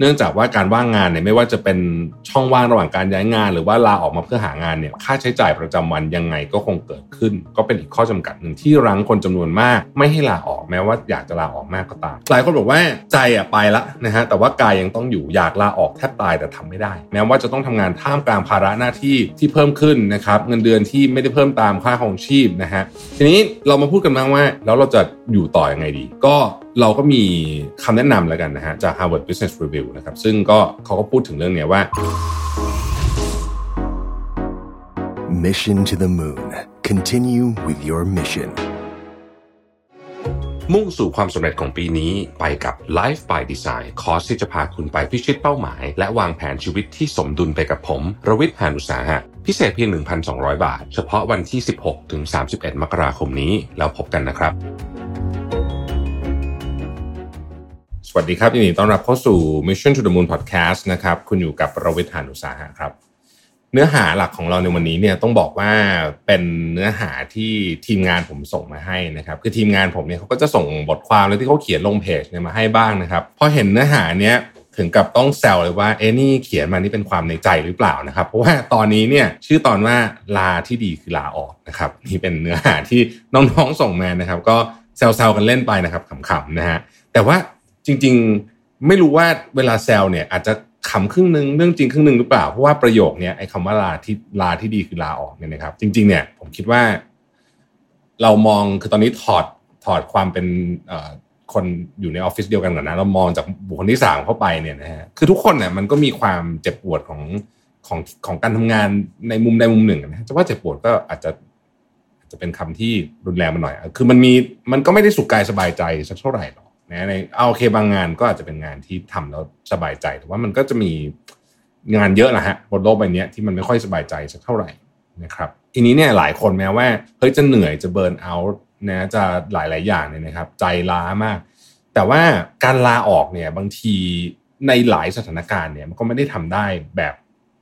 เนื่องจากว่าการว่างงานเนี่ยไม่ว่าจะเป็นช่องว่างระหว่างการย้ายงาน หรือว่าลาออกมาเพื่อหางานเนี่ยค่าใช้จ่ายประจำวันยังไงก็คงเกิดขึ้น ก็เป็นอีกข้อจำกัดหนึ่งที่รั้งคนจำนวนมาก ไม่ให้ลาออกแม้ว่าอยากจะลาออกมากก็ตามหลายคนบอกว่าใจอะไปละนะฮะแต่ว่ากายยังต้องอยู่อยากลาออกแทบตายแต่ทำไม่ได้ แม้ว่าจะต้องทำงานท่ามกลางภาระหน้าที่ที่เพิ่มขึ้นนะครับเงินเดือนที่ไม่ได้เพิ่มตามค่าของชีพนะฮะทีนี้เรามาพูดกันบ้างว่าแล้วเราจะอยู่ต่ออยังไงดี ก็เราก็มีคำแนะนำแล้วกันนะฮะจาก Harvard Business Review นะครับซึ่งก็เขาก็พูดถึงเรื่องนี้ว่า Mission to the Moon. Continue with your mission. มุ่งสู่ความสำเร็จของปีนี้ไปกับ Life by Design คอร์สที่จะพาคุณไปพิชิตเป้าหมาย และวางแผนชีวิตที่สมดุลไปกับผม รวิทย์หานุสาหะ พิเศษเพียง 1,200 บาท เฉพาะวันที่ 16 ถึง 31 มกราคมนี้ แล้วพบกันนะครับ สวัสดีครับยินดีต้อนรับเข้าสู่ Mission to the Moon Podcast นะครับ คุณอยู่กับรวิทยานุสาหะครับ เนื้อหาหลักของเราในวันนี้เนี่ยต้องบอกว่าเป็นเนื้อหาที่ทีมงานผมส่งมาให้นะครับ คือทีมงานผมเนี่ยเขาก็จะส่งบทความแล้วที่เขาเขียนลงเพจเนี่ยมาให้บ้างนะครับพอเห็นเนื้อหาเนี้ยถึงกับต้องแซวเลยว่าเอ้นี่เขียนมานี่เป็นความในใจหรือเปล่านะครับ เพราะว่าตอนนี้เนี่ยชื่อตอนว่าลาที่ดีคือลาออกนะครับนี่เป็นเนื้อหาที่น้องๆส่งมานะครับ ก็แซวๆกันเล่นไปนะครับขำๆนะฮะแต่ว่า จริง ๆไม่รู้ว่าเวลาแซวเนี่ย อาจจะขำครึ่งหนึ่งเรื่องจริงครึ่งหนึ่งหรือเปล่าเพราะว่าประโยคเนี้ยไอ้คำว่าลาที่ลาที่ดีคือลาออกเนี่ยนะครับ จริง ๆ เนี่ย ผมคิดว่า เรามองคือตอนนี้ถอดถอดความเป็นคนอยู่ในออฟฟิศเดียวกันก่อนนะเรามองจากบุคคลที่สามเข้าไปเนี่ยนะฮะคือทุกคนเนี่ยมันก็มีความเจ็บปวดของของของการทำงานในมุมใดมุมหนึ่งนะจะว่าเจ็บปวดก็อาจจะอาจจะเป็นคำที่รุนแรงมาหน่อย คือมันมีมันก็ไม่ได้สุขกายสบายใจสักเท่าไหร่หรอก นะในเอาโอเคบางงานก็อาจจะเป็นงานที่ทำแล้วสบายใจแต่ว่ามันก็จะมีงานเยอะนะฮะบนโลกใบนี้ที่มันไม่ค่อยสบายใจสักเท่าไหร่นะครับทีนี้เนี่ยหลายคนแม้ว่าเฮ้ยจะเหนื่อยจะเบิร์นเอาท์นะจะหลายหลายอย่างเนี่ยนะครับ ใจล้ามาก แต่ว่าการลาออกเนี่ยบางทีในหลายสถานการณ์เนี่ยมันก็ไม่ได้ทำได้แบบ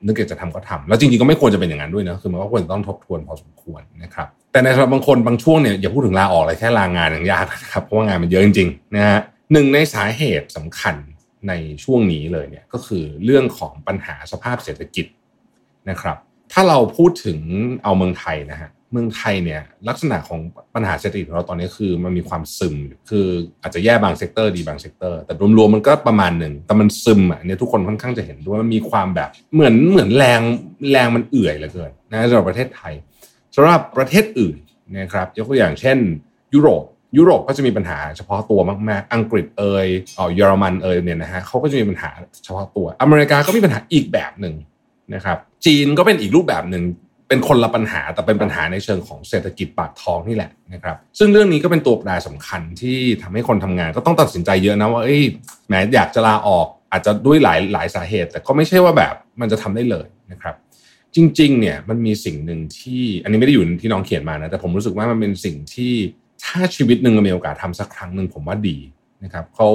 นึกอยากจะทำก็ทำแล้วจริงๆก็ไม่ควรจะเป็นอย่างนั้นด้วยนะคือมันก็ควรต้องทบทวนพอสมควรนะครับ แต่ในสำหรับบางคนบางช่วงเนี่ยอย่าพูดถึงลาออกเลยแค่ลางานอย่างยากนะครับเพราะว่างานมันเยอะจริงๆนะฮะหนึ่งในสาเหตุสำคัญในช่วงนี้เลยเนี่ยก็คือเรื่องของปัญหาสภาพเศรษฐกิจนะครับ ถ้าเราพูดถึงเอาเมืองไทยนะฮะ เมืองไทยเนี่ยลักษณะของปัญหาเศรษฐกิจของเราตอนนี้คือมันมีความซึมคืออาจจะแย่บาง sector ดีบาง sector แต่รวมๆมันก็ประมาณหนึ่งแต่มันซึมอะเนี่ยทุกคนค่อนข้างจะเห็นด้วยมันมีความแบบเหมือนเหมือนแรงแรงมันเอื่อยเหลือเกินนะสำหรับประเทศไทยสำหรับประเทศอื่นนะครับยกตัวอย่างเช่น ยุโรปยุโรปก็จะมีปัญหาเฉพาะตัวมากๆ อังกฤษเอยอ๋อเยอรมันเอยเนี่ยนะฮะเขาก็จะมีปัญหาเฉพาะตัว อเมริกาก็มีปัญหาอีกแบบหนึ่งนะครับจีนก็เป็นอีกรูปแบบหนึ่ง เป็นคนละปัญหาแต่เป็นปัญหาในเชิงของเศรษฐกิจปากท้องนี่แหละนะครับ ซึ่งเรื่องนี้ก็เป็นตัวแปรสำคัญที่ทำให้คนทำงาน ก็ต้องตัดสินใจเยอะนะว่าเอ้ยแม้อยากจะลาออกอาจจะด้วยหลายหลายสาเหตุ แต่ก็ไม่ใช่ว่าแบบมันจะทำได้เลยนะครับ จริง ๆ เนี่ยมันมีสิ่งหนึ่งที่อันนี้ไม่ได้อยู่ที่น้องเขียนมานะแต่ผมรู้สึกว่ามันเป็นสิ่งที่ถ้าชีวิตหนึ่งเรามีโอกาสทำสักครั้งหนึ่งผมว่าดีนะครับเขา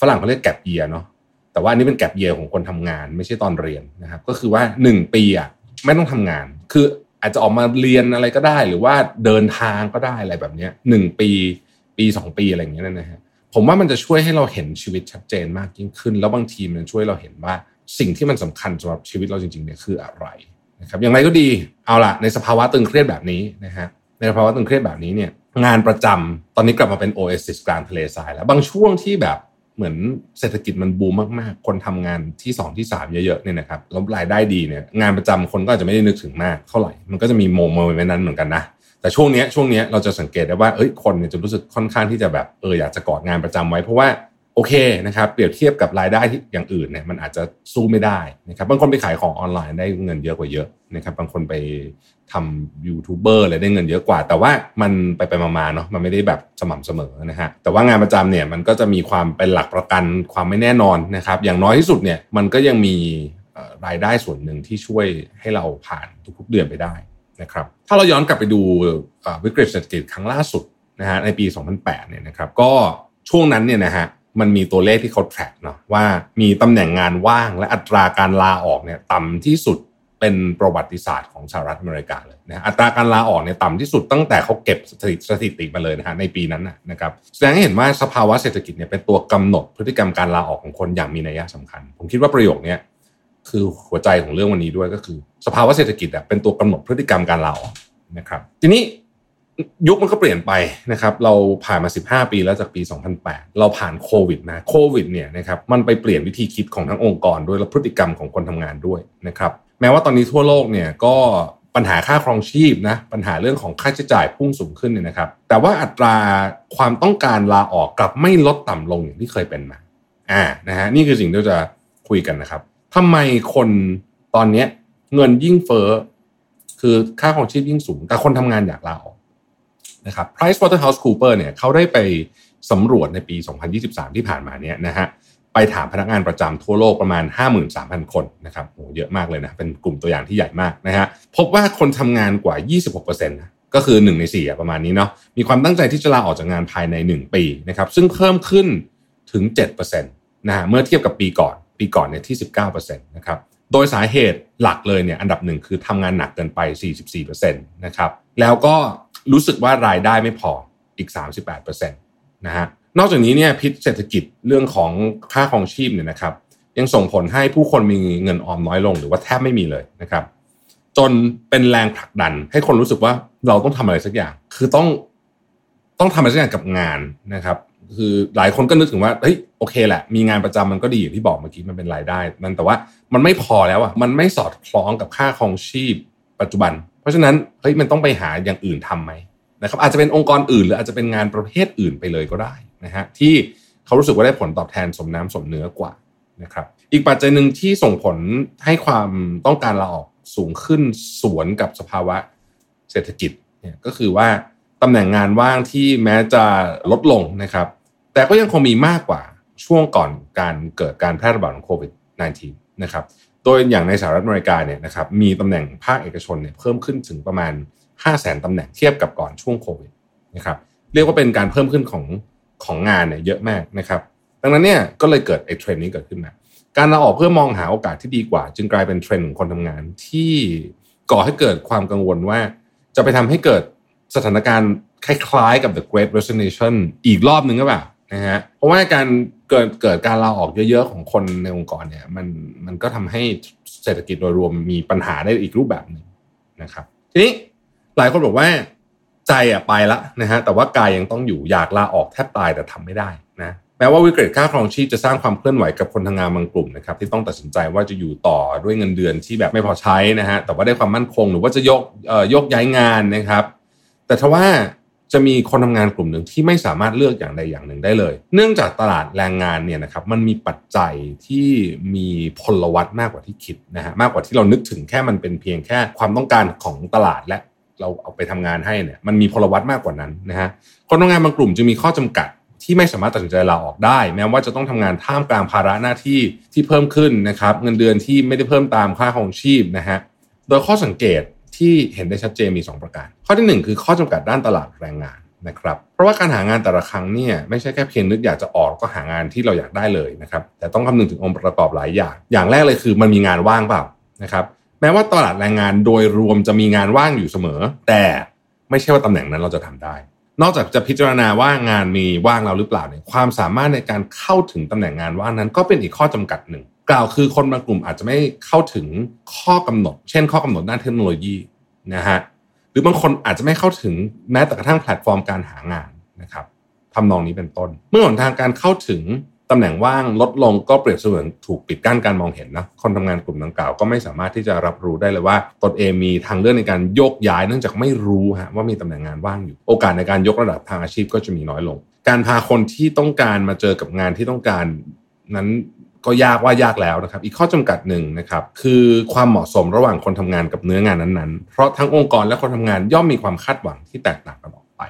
ฝรั่งเขาเรียกแกลบเยียเนาะแต่ว่าอันนี้เป็นแกลบเยียของคนทำงาน ไม่ใช่ตอนเรียนนะครับ ก็คือว่าหนึ่งปีอะ ไม่ต้องทำงาน คืออาจจะออกมาเรียนอะไรก็ได้ หรือว่าเดินทางก็ได้อะไรแบบนี้หนึ่งปี ปีสองปีอะไรอย่างเงี้ยนะฮะผมว่ามันจะช่วยให้เราเห็นชีวิตชัดเจนมากยิ่งขึ้น แล้วบางทีมันช่วยเราเห็นว่าสิ่งที่มันสำคัญสำหรับชีวิตเราจริงๆเนี่ยคืออะไรนะครับอย่างไรก็ดีเอาล่ะในสภาวะตึงเครียดแบบนี้นะฮะในสภาวะตึงเครียดแบบนี้เนี่ยงานประจำตอนนี้กลับมาเป็นโอเอซิสกลางทะเลทรายแล้ว บางช่วงที่แบบ เหมือนเศรษฐกิจมันบูมมากๆ คนทำงานที่ 2 ที่ 3 เยอะๆเนี่ยนะครับแล้วรายได้ดีเนี่ยงานประจำคนก็อาจจะไม่ได้นึกถึงมากเท่าไหร่มันก็จะมีโมเมนต์นั้นเหมือนกันนะแต่ช่วงนี้ช่วงนี้เราจะสังเกตได้ว่าเอ้ยคนเนี่ยจะรู้สึกค่อนข้างที่จะแบบเอออยากจะกอดงานประจำไว้เพราะว่า โอเคนะครับเปรียบเทียบกับรายได้ที่อย่างอื่นเนี่ยมันอาจจะสู้ไม่ได้นะครับบางคนไปขายของออนไลน์ได้เงินเยอะกว่าเยอะนะครับบางคนไปทำยูทูบเบอร์อะไรได้เงินเยอะกว่า แต่ว่ามันไปไปมาๆเนาะมันไม่ได้แบบสม่ำเสมอนะฮะแต่ว่างานประจำเนี่ยมันก็จะมีความเป็นหลักประกันความไม่แน่นอนนะครับอย่างน้อยที่สุดเนี่ยมันก็ยังมีรายได้ส่วนหนึ่งที่ช่วยให้เราผ่านทุกๆเดือนไปได้นะครับถ้าเราย้อนกลับไปดูวิกฤตเศรษฐกิจครั้งล่าสุดนะฮะในปี 2008เนี่ยนะครับก็ช่วงนั้นเนี่ยนะฮะ มันมีตัวเลขที่เขา track เนาะว่ามีตำแหน่งงานว่างและอัตราการลาออกเนี่ยต่ำที่สุดเป็นประวัติศาสตร์ของสหรัฐอเมริกาเลยนะอัตราการลาออกเนี่ยต่ำที่สุดตั้งแต่เขาเก็บสถิติสถิติมาเลยนะฮะในปีนั้นนะครับแสดงให้เห็นว่าสภาวะเศรษฐกิจเนี่ยเป็นตัวกำหนดพฤติกรรมการลาออกของคนอย่างมีนัยสำคัญ ผมคิดว่าประโยคนี้คือหัวใจของเรื่องวันนี้ด้วยก็คือ สภาวะเศรษฐกิจเป็นตัวกำหนดพฤติกรรมการลาออกนะครับ ทีนี้ ยุคมันก็เปลี่ยนไปนะครับ เราผ่านมา 15 ปีแล้วจากปี 2008 เราผ่านโควิดมาโควิดเนี่ยนะครับมันไปเปลี่ยนวิธีคิดของทั้งองค์กรด้วยและพฤติกรรมของคนทำงานด้วยนะครับแม้ว่าตอนนี้ทั่วโลกเนี่ยก็ปัญหาค่าครองชีพนะปัญหาเรื่องของค่าใช้จ่ายพุ่งสูงขึ้นเนี่ยนะครับ แต่ว่าอัตราความต้องการลาออกกลับไม่ลดต่ำลงอย่างที่เคยเป็นมาอ่านะฮะนี่คือสิ่งที่เราจะคุยกันนะครับทำไมคนตอนนี้เงินยิ่งเฟ้อคือค่าครองชีพยิ่งสูง แต่คนทำงานอยากลาออก นะครับ Price Waterhouse Cooper เนี่ยเขาได้ไปสำรวจในปี 2023 ที่ผ่านมาเนี่ยนะฮะไปถามพนักงานประจำทั่วโลกประมาณ 53,000 คนนะครับโหเยอะมากเลยนะ เป็นกลุ่มตัวอย่างที่ใหญ่มากนะฮะพบว่าคนทำงานกว่า 26%นะก็คือ 1 ใน 4 ประมาณนี้เนาะมีความตั้งใจที่จะลาออกจากงานภายใน 1 ปีนะครับซึ่งเพิ่มขึ้นถึง7%นะฮะเมื่อเทียบกับปีก่อน ปีก่อนเนี่ยที่ 19%นะครับโดยสาเหตุหลักเลยเนี่ยอันดับหนึ่งคือทำงานหนักเกินไป 44%นะครับแล้วก็ รู้สึกว่ารายได้ไม่พออีก 38%นะฮะนอกจากนี้เนี่ยพิษเศรษฐกิจเรื่องของค่าครองชีพเนี่ยนะครับ ยังส่งผลให้ผู้คนมีเงินออมน้อยลง หรือว่าแทบไม่มีเลยนะครับ จนเป็นแรงผลักดัน ให้คนรู้สึกว่าเราต้องทำอะไรสักอย่าง คือต้องต้องทำอะไรสักอย่างกับงานนะครับ คือหลายคนก็นึกถึงว่าเฮ้ยโอเคแหละ มีงานประจำมันก็ดีอย่างที่บอกเมื่อกี้มันเป็นรายได้ มันแต่ว่ามันไม่พอแล้วอะมันไม่สอดคล้องกับค่าครองชีพปัจจุบัน ราะฉะนั้นเฮ้ยมันต้องไปหาอย่างอื่นทํำไหมนะครับอาจจะเป็นองค์กรอื่น หรืออาจจะเป็นงานประเภทอื่นไปเลยก็ได้นะฮะที่เขารู้สึกว่าได้ผลตอบแทนสมน้ำสมเนื้อกว่านะครับอีกปัจจัยหนึ่งที่ส่งผลให้ความต้องการลาออกสูงขึ้นสวนกับสภาวะเศรษฐกิจเนี่ยก็คือว่าตำแหน่งงานว่างที่แม้จะลดลงนะครับ แต่ก็ยังคงมีมากกว่าช่วงก่อนการเกิดการแพร่ระบาดของโควิด -19 นะครับ โดยอย่างในสหรัฐอเมริกาเนี่ยนะครับมีตำแหน่งภาคเอกชนเนี่ยเพิ่มขึ้นถึงประมาณ 5 0 0แสนตำแหน่งเทียบกับก่อนช่วงโควิดนะครับเรียกว่าเป็นการเพิ่มขึ้นของของงานเนี่ยเยอะมากนะครับดังนั้นเนี่ยก็เลยเกิดไอ้เทรนด์นี้เกิดขึ้นมาการลาออกเพื่อมองหาโอกาสที่ดีกว่า จึงกลายเป็นเทรนด์ของคนทำงานที่ก่อให้เกิดความกังวลว่า จะไปทำให้เกิดสถานการณ์คล้ายๆกับ the Great Resignation อีกรอบหนึ่งก็แบบ นะฮะเพราะว่าการเกิดเกิดการลาออกเยอะๆของคนในองค์กรเนี่ยมันมันก็ทำให้เศรษฐกิจโดยรวมมีปัญหาได้อีกรูปแบบหนึ่งนะครับ ทีนี้หลายคนบอกว่าใจอะไปละนะฮะแต่ว่ากายยังต้องอยู่อยากลาออกแทบตายแต่ทำไม่ได้นะแม้ว่าวิกฤตค่าครองชีพจะสร้างความเคลื่อนไหวกับคนทำงานบางกลุ่มนะครับที่ต้องตัดสินใจว่าจะอยู่ต่อด้วยเงินเดือนที่แบบไม่พอใช้นะฮะแต่ว่าได้ความมั่นคงหรือว่าจะยกเอ่อยกย้ายงานนะครับ แต่ทว่า จะมีคนทำงานกลุ่มหนึ่งที่ไม่สามารถเลือกอย่างใดอย่างหนึ่งได้เลย เนื่องจากตลาดแรงงานเนี่ยนะครับมันมีปัจจัยที่มีพลวัตมากกว่าที่คิดนะฮะมากกว่าที่เรานึกถึงแค่มันเป็นเพียงแค่ความต้องการของตลาดและเราเอาไปทำงานให้เนี่ยมันมีพลวัตมากกว่านั้นนะฮะคนทำงานบางกลุ่มจะมีข้อจำกัดที่ไม่สามารถตัดสินใจลาออกได้ แม้ว่าจะต้องทำงานท่ามกลางภาระหน้าที่ที่เพิ่มขึ้นนะครับเงินเดือนที่ไม่ได้เพิ่มตามค่าของชีพนะฮะโดยข้อสังเกต ที่เห็นได้ชัดเจนมี 2 ประการ ข้อที่ 1 คือข้อจำกัดด้านตลาดแรงงานนะครับเพราะว่าการหางานแต่ละครั้งเนี่ยไม่ใช่แค่เพียงนึกอยากจะออกก็หางานที่เราอยากได้เลยนะครับแต่ต้องคำนึงถึงองค์ประกอบหลายอย่าง อย่างแรกเลยคือมันมีงานว่างเปล่านะครับแม้ว่าตลาดแรงงานโดยรวมจะมีงานว่างอยู่เสมอ แต่ไม่ใช่ว่าตำแหน่งนั้นเราจะทำได้ นอกจากจะพิจารณาว่างานมีว่างเราหรือเปล่าเนี่ยความสามารถในการเข้าถึงตำแหน่งงานว่างนั้น ก็เป็นอีกข้อจำกัดหนึ่ง กล่าวคือคนบางกลุ่มอาจจะไม่เข้าถึงข้อกำหนด เช่น ข้อกำหนดด้านเทคโนโลยีนะฮะหรือบางคนอาจจะไม่เข้าถึงแม้แต่กระทั่งแพลตฟอร์มการหางานนะครับทำนองนี้เป็นต้น เมื่อหนทางการเข้าถึงตำแหน่งว่างลดลงก็เปรียบเสมือนถูกปิดกั้นการมองเห็นนะคนทำงานกลุ่มดังกล่าวก็ไม่สามารถที่จะรับรู้ได้เลยว่าตนเองมีทางเลือกในการโยกย้ายเนื่องจากไม่รู้ฮะว่ามีตำแหน่งงานว่างอยู่ โอกาสในการยกระดับทางอาชีพก็จะมีน้อยลง การพาคนที่ต้องการมาเจอกับงานที่ต้องการนั้น ก็ยากว่ายากแล้วนะครับ อีกข้อจำกัดหนึ่งนะครับ คือความเหมาะสมระหว่างคนทำงานกับเนื้องานนั้นๆ เพราะทั้งองค์กรและคนทำงานย่อมมีความคาดหวังที่แตกต่างกันออกไป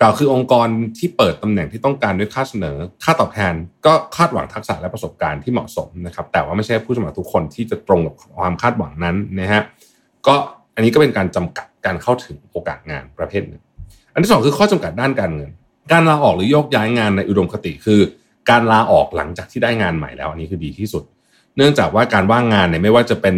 กล่าวคือองค์กรที่เปิดตำแหน่งที่ต้องการด้วยค่าเสนอ ค่าตอบแทน ก็คาดหวังทักษะและประสบการณ์ที่เหมาะสมนะครับ แต่ว่าไม่ใช่ผู้สมัครทุกคนที่จะตรงกับความคาดหวังนั้นนะฮะก็อันนี้ก็เป็นการจำกัดการเข้าถึงโอกาสงานประเภทหนึ่ง อันที่สองคือข้อจำกัดด้านการเงิน การลาออกหรือโยกย้ายงานในอุดมคติคือ การลาออกหลังจากที่ได้งานใหม่แล้วอันนี้คือดีที่สุด เนื่องจากว่าการว่างงานเนี่ยไม่ว่าจะเป็น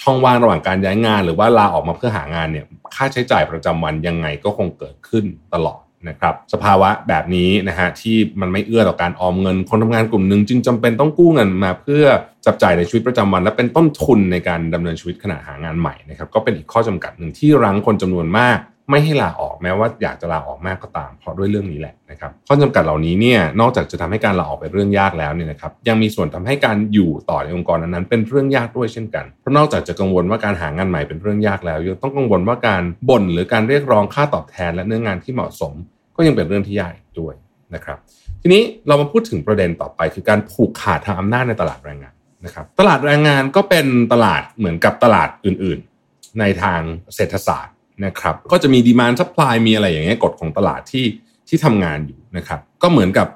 ช่องว่างระหว่างการย้ายงาน หรือว่าลาออกมาเพื่อหางานเนี่ยค่าใช้จ่ายประจำวันยังไงก็คงเกิดขึ้นตลอดนะครับสภาวะแบบนี้นะฮะที่มันไม่เอื้อต่อการออมเงิน คนทำงานกลุ่มหนึ่งจึงจำเป็นต้องกู้เงินมาเพื่อจับจ่ายในชีวิตประจำวัน และเป็นต้นทุนในการดำเนินชีวิตขณะหางานใหม่นะครับก็เป็นอีกข้อจำกัดหนึ่งที่รั้งคนจำนวนมาก ไม่ให้ลาออกแม้ว่าอยากจะลาออกมากก็ตาม เพราะด้วยเรื่องนี้แหละนะครับข้อจำกัดเหล่านี้เนี่ยนอกจากจะทำให้การลาออกเป็นเรื่องยากแล้วเนี่ยนะครับยังมีส่วนทำให้การอยู่ต่อในองค์กรนั้นๆเป็นเรื่องยากด้วยเช่นกันเพราะนอกจากจะกังวลว่าการหางานใหม่เป็นเรื่องยากแล้วยังต้องกังวลว่าการบ่นหรือการเรียกร้องค่าตอบแทนและเนื้องานที่เหมาะสม ก็ยังเป็นเรื่องที่ยากด้วยนะครับ ทีนี้เรามาพูดถึงประเด็นต่อไปคือการผูกขาดทางอำนาจในตลาดแรงงานนะครับ ตลาดแรงงานก็เป็นตลาดเหมือนกับตลาดอื่น ๆ ในทางเศรษฐศาสตร์ นะครับก็จะมี demand supply มีอะไรอย่างเงี้ยกฎของตลาดที่ที่ทำงานอยู่นะครับก็เหมือนกับ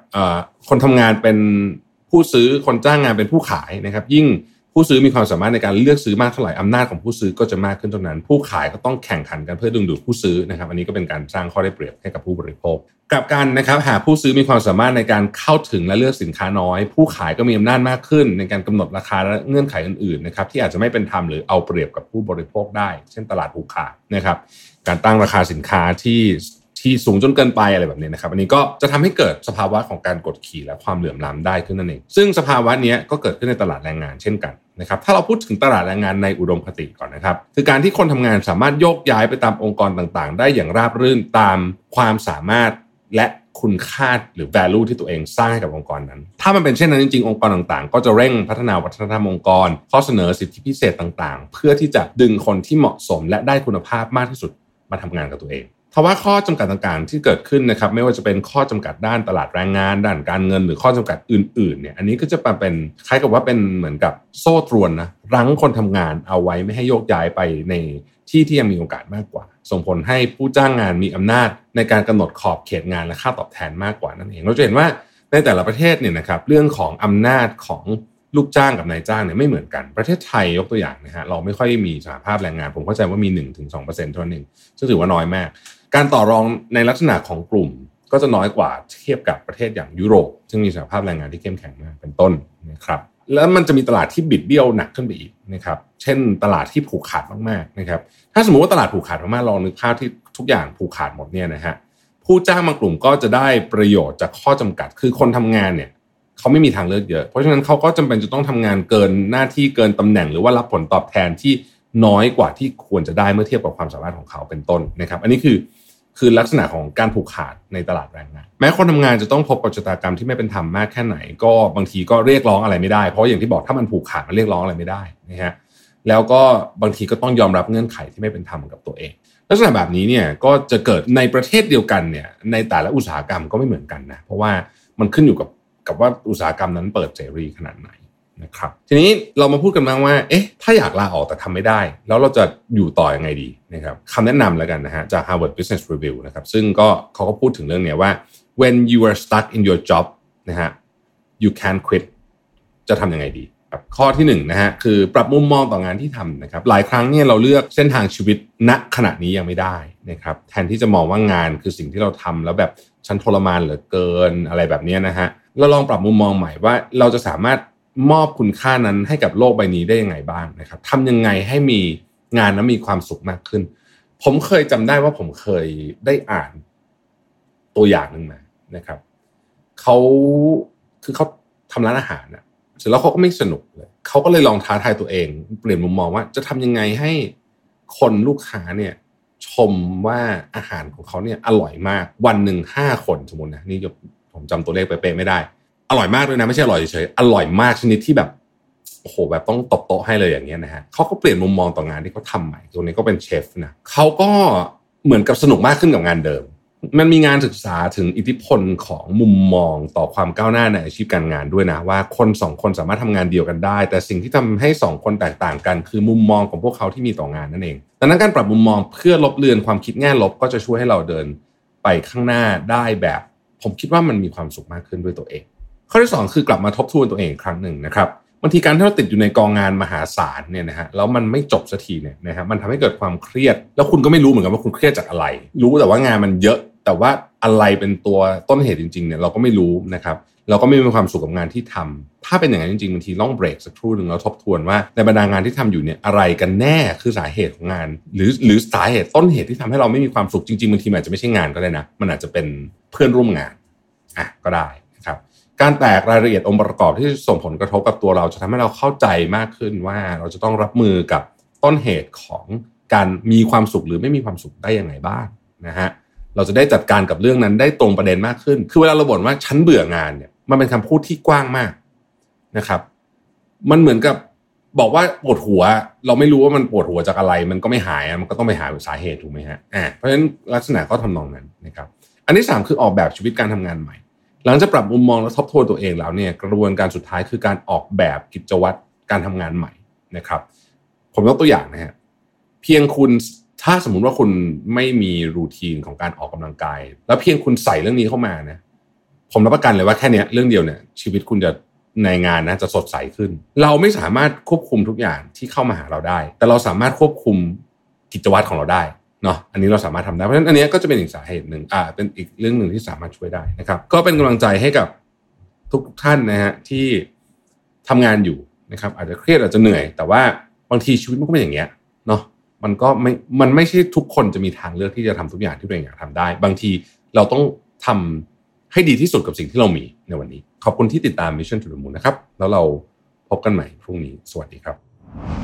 คนทำงานเป็นผู้ซื้อคนจ้างงานเป็นผู้ขายนะครับ ยิ่ง ผู้ซื้อมีความสามารถในการเลือกซื้อมากเท่าไหร่อำนาจของผู้ซื้อก็จะมากขึ้นเท่านั้น ผู้ขายก็ต้องแข่งขันกันเพื่อดึงดูดผู้ซื้อนะครับ อันนี้ก็เป็นการสร้างข้อได้เปรียบให้กับผู้บริโภคกลับกันนะครับหากผู้ซื้อมีความสามารถในการเข้าถึงและเลือกสินค้าน้อย ผู้ขายก็มีอำนาจมากขึ้น ในการกำหนดราคาและเงื่อนไขอื่นๆนะครับที่อาจจะไม่เป็นธรรมหรือเอาเปรียบกับผู้บริโภคได้ เช่นตลาดผูกขาดนะครับการตั้งราคาสินค้าที่ ที่สูงจนเกินไปอะไรแบบนี้นะครับอันนี้ก็จะทำให้เกิดสภาวะของการกดขี่และความเหลื่อมล้าได้ขึ้นนั่นเองซึ่งสภาวะนี้ก็เกิดขึ้นในตลาดแรงงานเช่นกันนะครับถ้าเราพูดถึงตลาดแรงงานในอุดมคติก่อนนะครับ คือการที่คนทำงานสามารถโยกย้ายไปตามองค์กรต่างๆ ได้อย่างราบรื่นตามความสามารถและคุณค่าหรือ value ที่ตัวเองสร้างให้กับองค์กรนั้น ถ้ามันเป็นเช่นนั้นจริงๆ องค์กรต่างๆ ก็จะเร่งพัฒนาวัฒนธรรมองค์กร ข้อเสนอสิทธิพิเศษต่างๆ เพื่อที่จะดึงคนที่เหมาะสมและได้คุณภาพมากที่สุดมาทำงานกับตัวเอง ทว่าข้อจำกัดต่างๆ ที่เกิดขึ้นนะครับ ไม่ว่าจะเป็นข้อจำกัดด้านตลาดแรงงาน ด้านการเงิน หรือข้อจำกัดอื่นๆเนี่ยอันนี้ก็จะมาเป็นคล้ายกับว่าเป็นเหมือนกับโซ่ตรวนนะรั้งคนทำงานเอาไว้ไม่ให้โยกย้ายไปในที่ที่ยังมีโอกาสมากกว่า ส่งผลให้ผู้จ้างงานมีอำนาจ ในการกำหนดขอบเขตงานและค่าตอบแทนมากกว่านั่นเองเราจะเห็นว่าในแต่ละประเทศเนี่ยนะครับเรื่องของอำนาจของลูกจ้างกับนายจ้างเนี่ยไม่เหมือนกันประเทศไทยยกตัวอย่างนะฮะเราไม่ค่อยมีสหภาพแรงงาน ผมเข้าใจว่ามี 1-2%เท่านั้นเองซึ่งถือว่าน้อยมาก การต่อรองในลักษณะของกลุ่มก็จะน้อยกว่าเทียบกับประเทศอย่างยุโรป ซึ่งมีสภาพแรงงานที่เข้มแข็งมากเป็นต้นนะครับแล้วมันจะมีตลาดที่บิดเบี้ยวหนักขึ้นไปอีกนะครับ เช่นตลาดที่ผูกขาดมากๆนะครับ ถ้าสมมติว่าตลาดผูกขาดมากๆลองนึกภาพที่ทุกอย่างผูกขาดหมดเนี่ยนะฮะผู้จ้างบางกลุ่มก็จะได้ประโยชน์จากข้อจำกัด คือคนทำงานเนี่ยเขาไม่มีทางเลือกเยอะ เพราะฉะนั้นเขาก็จำเป็นจะต้องทำงานเกินหน้าที่เกินตำแหน่ง หรือว่ารับผลตอบแทนที่น้อยกว่าที่ควรจะได้เมื่อเทียบกับความสามารถของเขาเป็นต้นนะครับ อันนี้คือ คือลักษณะของการผูกขาดในตลาดแรงงานแม้คนทำงานจะต้องพบกับชะตากรรมที่ไม่เป็นธรรมมากแค่ไหน ก็บางทีก็เรียกร้องอะไรไม่ได้ เพราะอย่างที่บอกถ้ามันผูกขาดมันเรียกร้องอะไรไม่ได้นะฮะแล้วก็บางทีก็ต้องยอมรับเงื่อนไขที่ไม่เป็นธรรมกับตัวเอง ลักษณะแบบนี้เนี่ยก็จะเกิดในประเทศเดียวกันเนี่ยในแต่ละอุตสาหกรรมก็ไม่เหมือนกันนะเพราะว่ามันขึ้นอยู่กับกับว่าอุตสาหกรรมนั้นเปิดเสรีขนาดไหน นะครับทีนี้เรามาพูดกันบ้างว่า เอ๊ะ ถ้าอยากลาออกแต่ทำไม่ได้ แล้วเราจะอยู่ต่ออยังไงดีนะครับคำแนะนำแล้วกันนะฮะจาก Harvard Business Review นะครับซึ่งก็เขาก็พูดถึงเรื่องนี้ว่า when you are stuck in your job นะฮะ you can quit จะทำยังไงดีครับข้อที่หนึ่งนะฮะคือปรับมุมมองต่องานที่ทำนะครับหลายครั้งเนี่ยเราเลือกเส้นทางชีวิตณขณะนี้ยังไม่ได้นะครับแทนที่จะมองว่างานคือสิ่งที่เราทำแล้วแบบฉันทรมานเหลือเกินอะไรแบบนี้นะฮะเราลองปรับมุมมองใหม่ว่าเราจะสามารถ มอบคุณค่านั้นให้กับโลกใบนี้ได้ยังไงบ้างนะครับทำยังไงให้มีงานนั้นมีความสุขมากขึ้น ผมเคยจำได้ว่าผมเคยได้อ่านตัวอย่างหนึ่งมานะครับเขาคือเขาทำร้านอาหารนะเสร็จแล้วเขาก็ไม่สนุกเลยเขาก็เลยลองท้าทายตัวเอง เปลี่ยนมุมมองว่า จะทำยังไงให้คนลูกค้าเนี่ย ชมว่าอาหารของเขาเนี่ยอร่อยมาก วันหนึ่งห้าคนสมมตินะนี่ผมจำตัวเลขไปเป๊ะไม่ได้ อร่อยมากเลยนะไม่ใช่อร่อยเฉยอร่อยมากชนิดที่แบบโอ้โหแบบต้องตบโต๊ะให้เลยอย่างเงี้ยนะฮะเขาก็เปลี่ยนมุมมองต่องานที่เขาทาใหม่ตรงนี้ก็เป็นเชฟนะเขาก็เหมือนกับสนุกมากขึ้นกับงานเดิม มันมีงานศึกษาถึงอิทธิพลของมุมมองต่อความก้าวหน้าในอาชีพการงานด้วยนะ ว่าคนสองคนสามารถทำงานเดียวกันได้ แต่สิ่งที่ทำให้สองคนแตกต่างกัน คือมุมมองของพวกเขาที่มีต่องานนั่นเองดังนั้นการปรับมุมมองเพื่อลบเลือนความคิดแง่ลบก็จะช่วยให้เราเดินไปข้างหน้าได้แบบ ผมคิดว่ามันมีความสุขมากขึ้นด้วยตัวเอง ข้อที่ 2 คือกลับมาทบทวนตัวเองครั้งหนึ่งนะครับบางทีการที่เราติดอยู่ในกองงานมหาศาลเนี่ยนะฮะแล้วมันไม่จบสักทีเนี่ยนะฮะมันทำให้เกิดความเครียด แล้วคุณก็ไม่รู้เหมือนกันว่าคุณเครียดจากอะไร รู้แต่ว่างานมันเยอะ แต่ว่าอะไรเป็นตัวต้นเหตุจริงๆเนี่ยเราก็ไม่รู้นะครับเราก็ไม่มีความสุขกับงานที่ทำถ้าเป็นอย่างนั้นจริงๆบางทีต้องเบรกสักครู่หนึ่งแล้วทบทวนว่าในบรรดางานที่ทำอยู่เนี่ยอะไรกันแน่คือสาเหตุของงาน หรือหรือสาเหตุต้นเหตุที่ทำให้เราไม่มีความสุขจริงๆบางทีอาจจะไม่ใช่งานก็ได้นะ มันอาจจะเป็นเพื่อนร่วมงานอะก็ได้ การแตกรายละเอียดองค์ประกอบที่ส่งผลกระทบกับตัวเราจะทำให้เราเข้าใจมากขึ้นว่าเราจะต้องรับมือกับต้นเหตุของการมีความสุขหรือไม่มีความสุขได้อยังไงบ้างนะฮะเราจะได้จัดการกับเรื่องนั้นได้ตรงประเด็นมากขึ้น คือเวลาเราบ่นว่าฉันเบื่องานเนี่ยมันเป็นคำพูดที่กว้างมากนะครับ มันเหมือนกับบอกว่าปวดหัว เราไม่รู้ว่ามันปวดหัวจากอะไร มันก็ไม่หายมันก็ต้องไปหาสาเหตุถูกไหมฮะอ่าเพราะฉะนั้นลักษณะก็ทำนองนั้นนะครับ อันที่สามคือออกแบบชีวิตการทำงานใหม่ หลังจากปรับมุมมองและทบทวนตัวเองแล้วเนี่ยกระบวนการสุดท้ายคือการออกแบบกิจวัตรการทำงานใหม่นะครับ ผมยกตัวอย่างนะฮะเพียงคุณถ้าสมมุติว่าคุณไม่มีรูทีนของการออกกำลังกาย แล้วเพียงคุณใส่เรื่องนี้เข้ามานะผมรับประกันเลยว่าแค่นี้เรื่องเดียวเนี่ย ชีวิตคุณจะในงานนะจะสดใสขึ้น เราไม่สามารถควบคุมทุกอย่างที่เข้ามาหาเราได้ แต่เราสามารถควบคุมกิจวัตรของเราได้ เนาะอันนี้เราสามารถทำได้เพราะฉะนั้นอันนี้ก็จะเป็นอีกสาเหตุหนึ่งอ่าเป็นอีกเรื่องหนึ่งที่สามารถช่วยได้นะครับ ก็เป็นกำลังใจให้กับทุกท่านนะฮะที่ทำงานอยู่นะครับ อาจจะเครียดอาจจะเหนื่อย แต่ว่าบางทีชีวิตมันก็เป็นอย่างเงี้ยเนาะมันก็ไม่มันไม่ใช่ทุกคนจะมีทางเลือกที่จะทำทุกอย่างที่ตัวเองอยากทำได้ บางทีเราต้องทำให้ดีที่สุดกับสิ่งที่เรามีในวันนี้ ขอบคุณที่ติดตาม Mission to the Moon นะครับ แล้วเราพบกันใหม่พรุ่งนี้ สวัสดีครับ